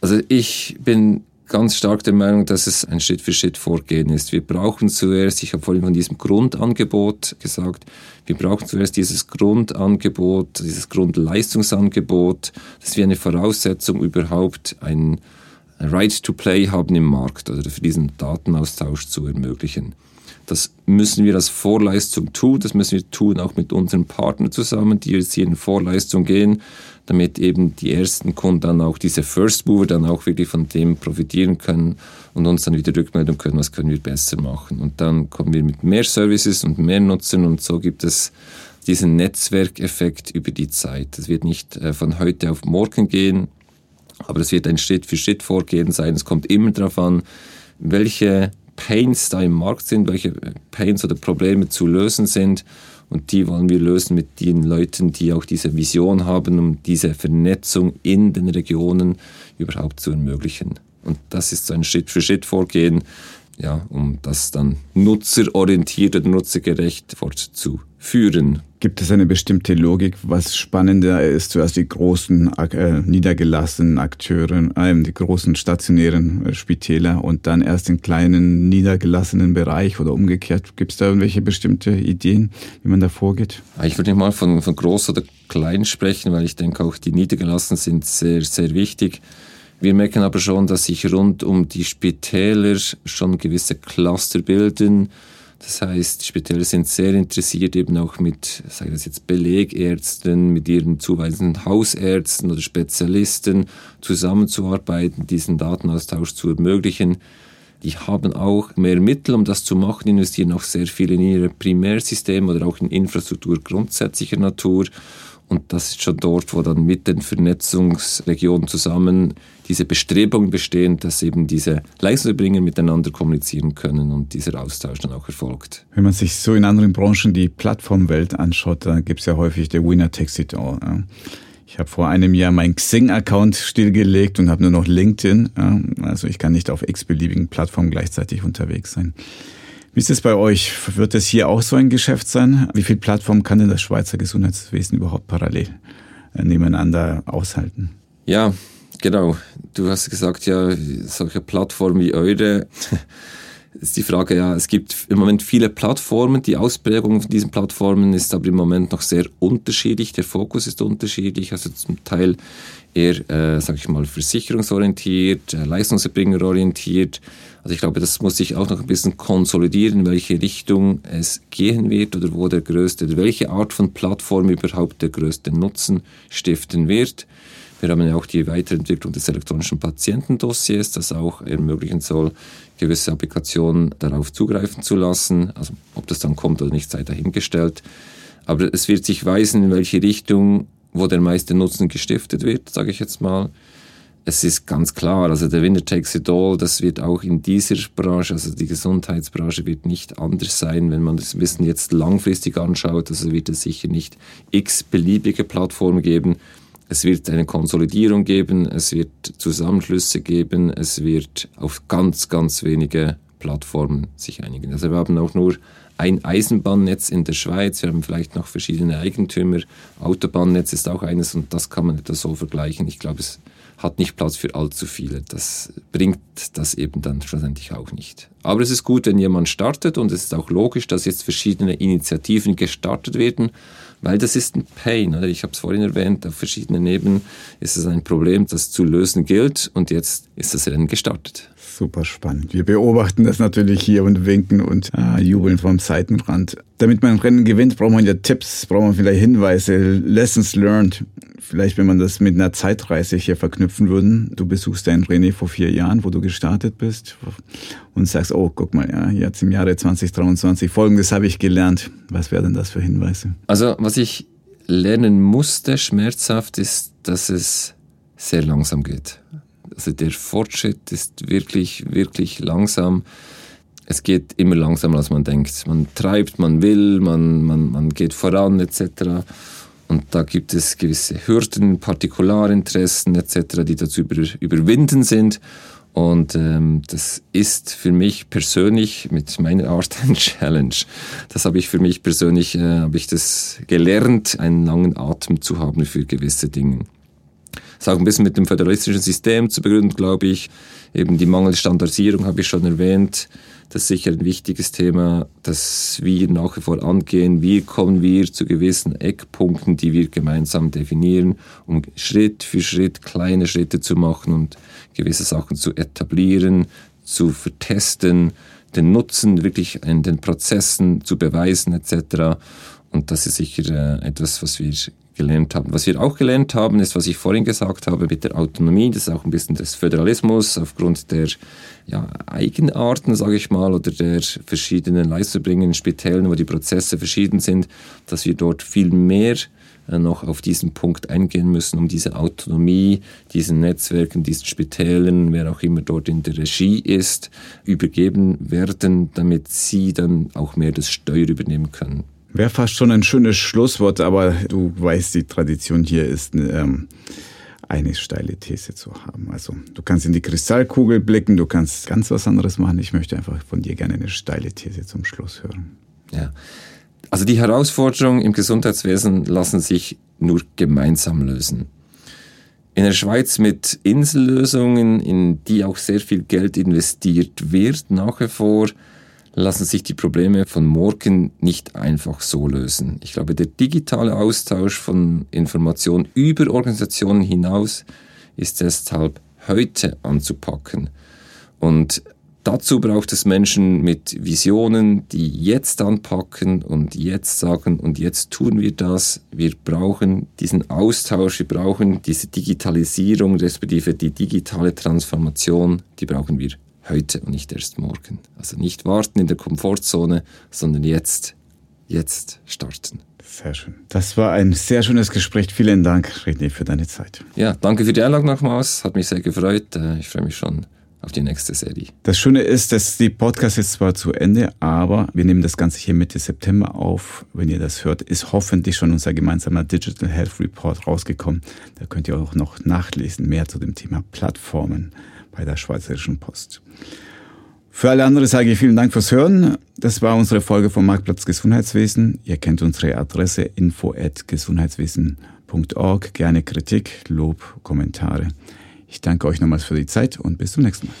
Also ich bin ganz stark der Meinung, dass es ein Schritt für Schritt Vorgehen ist. Wir brauchen zuerst, ich habe vorhin von diesem Grundangebot gesagt, wir brauchen zuerst dieses Grundangebot, dieses Grundleistungsangebot. Das ist wie eine Voraussetzung, überhaupt ein Right to Play haben im Markt oder für diesen Datenaustausch zu ermöglichen. Das müssen wir als Vorleistung tun, das müssen wir tun auch mit unseren Partnern zusammen, die jetzt hier in Vorleistung gehen, damit eben die ersten Kunden dann auch diese First Mover dann auch wirklich von dem profitieren können und uns dann wieder Rückmeldung können, was können wir besser machen. Und dann kommen wir mit mehr Services und mehr Nutzern und so gibt es diesen Netzwerkeffekt über die Zeit. Das wird nicht äh, von heute auf morgen gehen, aber es wird ein Schritt für Schritt vorgehen sein. Es kommt immer darauf an, welche Pains da im Markt sind, welche Pains oder Probleme zu lösen sind. Und die wollen wir lösen mit den Leuten, die auch diese Vision haben, um diese Vernetzung in den Regionen überhaupt zu ermöglichen. Und das ist so ein Schritt für Schritt Vorgehen, ja, um das dann nutzerorientiert oder nutzergerecht fortzuführen. Gibt es eine bestimmte Logik, was spannender ist, zuerst die großen äh, niedergelassenen Akteure, äh, die großen stationären äh, Spitäler und dann erst den kleinen niedergelassenen Bereich oder umgekehrt? Gibt es da irgendwelche bestimmte Ideen, wie man da vorgeht? Ich würde nicht mal von, von groß oder klein sprechen, weil ich denke auch die niedergelassenen sind sehr, sehr wichtig. Wir merken aber schon, dass sich rund um die Spitäler schon gewisse Cluster bilden. Das heißt, Spitäler sind sehr interessiert, eben auch mit, sage ich das jetzt, Belegärzten, mit ihren zuweisenden Hausärzten oder Spezialisten zusammenzuarbeiten, diesen Datenaustausch zu ermöglichen. Die haben auch mehr Mittel, um das zu machen, investieren auch sehr viel in ihre Primärsysteme oder auch in Infrastruktur grundsätzlicher Natur. Und das ist schon dort, wo dann mit den Vernetzungsregionen zusammen diese Bestrebungen bestehen, dass eben diese Leistungserbringer miteinander kommunizieren können und dieser Austausch dann auch erfolgt. Wenn man sich so in anderen Branchen die Plattformwelt anschaut, dann gibt es ja häufig der Winner takes it all. Ich habe vor einem Jahr meinen Xing-Account stillgelegt und habe nur noch LinkedIn. Also ich kann nicht auf x-beliebigen Plattformen gleichzeitig unterwegs sein. Wie ist es bei euch? Wird es hier auch so ein Geschäft sein? Wie viele Plattformen kann denn das Schweizer Gesundheitswesen überhaupt parallel äh, nebeneinander aushalten? Ja, genau. Du hast gesagt, ja, solche Plattformen wie eure. ist die Frage, ja, es gibt im Moment viele Plattformen. Die Ausprägung von diesen Plattformen ist aber im Moment noch sehr unterschiedlich. Der Fokus ist unterschiedlich. Also zum Teil eher, äh, sag ich mal, versicherungsorientiert, äh, leistungserbringerorientiert. Also ich glaube, das muss sich auch noch ein bisschen konsolidieren, welche Richtung es gehen wird oder wo der größte, welche Art von Plattform überhaupt der größte Nutzen stiften wird. Wir haben ja auch die Weiterentwicklung des elektronischen Patientendossiers, das auch ermöglichen soll, gewisse Applikationen darauf zugreifen zu lassen. Also ob das dann kommt oder nicht, sei dahingestellt. Aber es wird sich weisen, in welche Richtung, wo der meiste Nutzen gestiftet wird, sage ich jetzt mal es ist ganz klar, also der Winner takes it all, das wird auch in dieser Branche, also die Gesundheitsbranche wird nicht anders sein, wenn man das Wissen jetzt langfristig anschaut, also wird es sicher nicht x beliebige Plattformen geben. Es wird eine Konsolidierung geben, es wird Zusammenschlüsse geben, es wird auf ganz, ganz wenige Plattformen sich einigen. Also wir haben auch nur ein Eisenbahnnetz in der Schweiz, wir haben vielleicht noch verschiedene Eigentümer, Autobahnnetz ist auch eines und das kann man etwa so vergleichen. Ich glaube, es hat nicht Platz für allzu viele. Das bringt das eben dann schlussendlich auch nicht. Aber es ist gut, wenn jemand startet und es ist auch logisch, dass jetzt verschiedene Initiativen gestartet werden, weil das ist ein Pain. Oder? Ich habe es vorhin erwähnt, auf verschiedenen Ebenen ist es ein Problem, das zu lösen gilt und jetzt ist das Rennen gestartet. Super spannend. Wir beobachten das natürlich hier und winken und äh, jubeln vom Seitenrand. Damit man ein Rennen gewinnt, braucht man ja Tipps, braucht man vielleicht Hinweise, Lessons learned. Vielleicht, wenn man das mit einer Zeitreise hier verknüpfen würden. Du besuchst deinen René vor vier Jahren, wo du gestartet bist und sagst, oh, guck mal, ja, jetzt im Jahre 2023 folgendes habe ich gelernt. Was wären das für Hinweise? Also, was ich lernen musste, schmerzhaft, ist, dass es sehr langsam geht. Also der Fortschritt ist wirklich, wirklich langsam. Es geht immer langsamer, als man denkt. Man treibt, man will, man, man, man geht voran etc. Und da gibt es gewisse Hürden, Partikularinteressen etc., die dazu über, überwinden sind. Und ähm, das ist für mich persönlich mit meiner Art ein Challenge. Das habe ich für mich persönlich, äh, habe ich das gelernt, einen langen Atem zu haben für gewisse Dinge. Ist auch ein bisschen mit dem föderalistischen System zu begründen, glaube ich. Eben die mangelnde Standardisierung habe ich schon erwähnt. Das ist sicher ein wichtiges Thema, das wir nach wie vor angehen. Wie kommen wir zu gewissen Eckpunkten, die wir gemeinsam definieren, um Schritt für Schritt kleine Schritte zu machen und gewisse Sachen zu etablieren, zu vertesten, den Nutzen wirklich in den Prozessen zu beweisen etc. Und das ist sicher äh, etwas, was wir gelernt haben. Was wir auch gelernt haben, ist, was ich vorhin gesagt habe mit der Autonomie, das ist auch ein bisschen des Föderalismus aufgrund der ja, Eigenarten, sage ich mal, oder der verschiedenen Leistungserbringenden Spitälen, wo die Prozesse verschieden sind, dass wir dort viel mehr äh, noch auf diesen Punkt eingehen müssen, um diese Autonomie, diesen Netzwerken, diesen Spitälen, wer auch immer dort in der Regie ist, übergeben werden, damit sie dann auch mehr das Steuer übernehmen können. Wäre fast schon ein schönes Schlusswort, aber du weißt, die Tradition hier ist ähm, eine steile These zu haben. Also du kannst in die Kristallkugel blicken, du kannst ganz was anderes machen. Ich möchte einfach von dir gerne eine steile These zum Schluss hören. Ja. Also die Herausforderungen im Gesundheitswesen lassen sich nur gemeinsam lösen. In der Schweiz mit Insellösungen, in die auch sehr viel Geld investiert wird, nach wie vor lassen sich die Probleme von morgen nicht einfach so lösen. Ich glaube, der digitale Austausch von Informationen über Organisationen hinaus ist deshalb heute anzupacken. Und dazu braucht es Menschen mit Visionen, die jetzt anpacken und jetzt sagen, und jetzt tun wir das. Wir brauchen diesen Austausch, wir brauchen diese Digitalisierung, respektive die digitale Transformation, die brauchen wir heute und nicht erst morgen. Also nicht warten in der Komfortzone, sondern jetzt, jetzt starten. Sehr schön. Das war ein sehr schönes Gespräch. Vielen Dank, René, für deine Zeit. Ja, danke für die Einladung nochmals. Hat mich sehr gefreut. Äh, ich freue mich schon auf die nächste Serie. Das Schöne ist, dass die Podcast ist zwar zu Ende, aber wir nehmen das Ganze hier Mitte September auf. Wenn ihr das hört, ist hoffentlich schon unser gemeinsamer Digital Health Report rausgekommen. Da könnt ihr auch noch nachlesen, mehr zu dem Thema Plattformen bei der Schweizerischen Post. Für alle anderen sage ich vielen Dank fürs Hören. Das war unsere Folge vom Marktplatz Gesundheitswesen. Ihr kennt unsere Adresse info@gesundheitswesen.org. Gerne Kritik, Lob, Kommentare. Ich danke euch nochmals für die Zeit und bis zum nächsten Mal.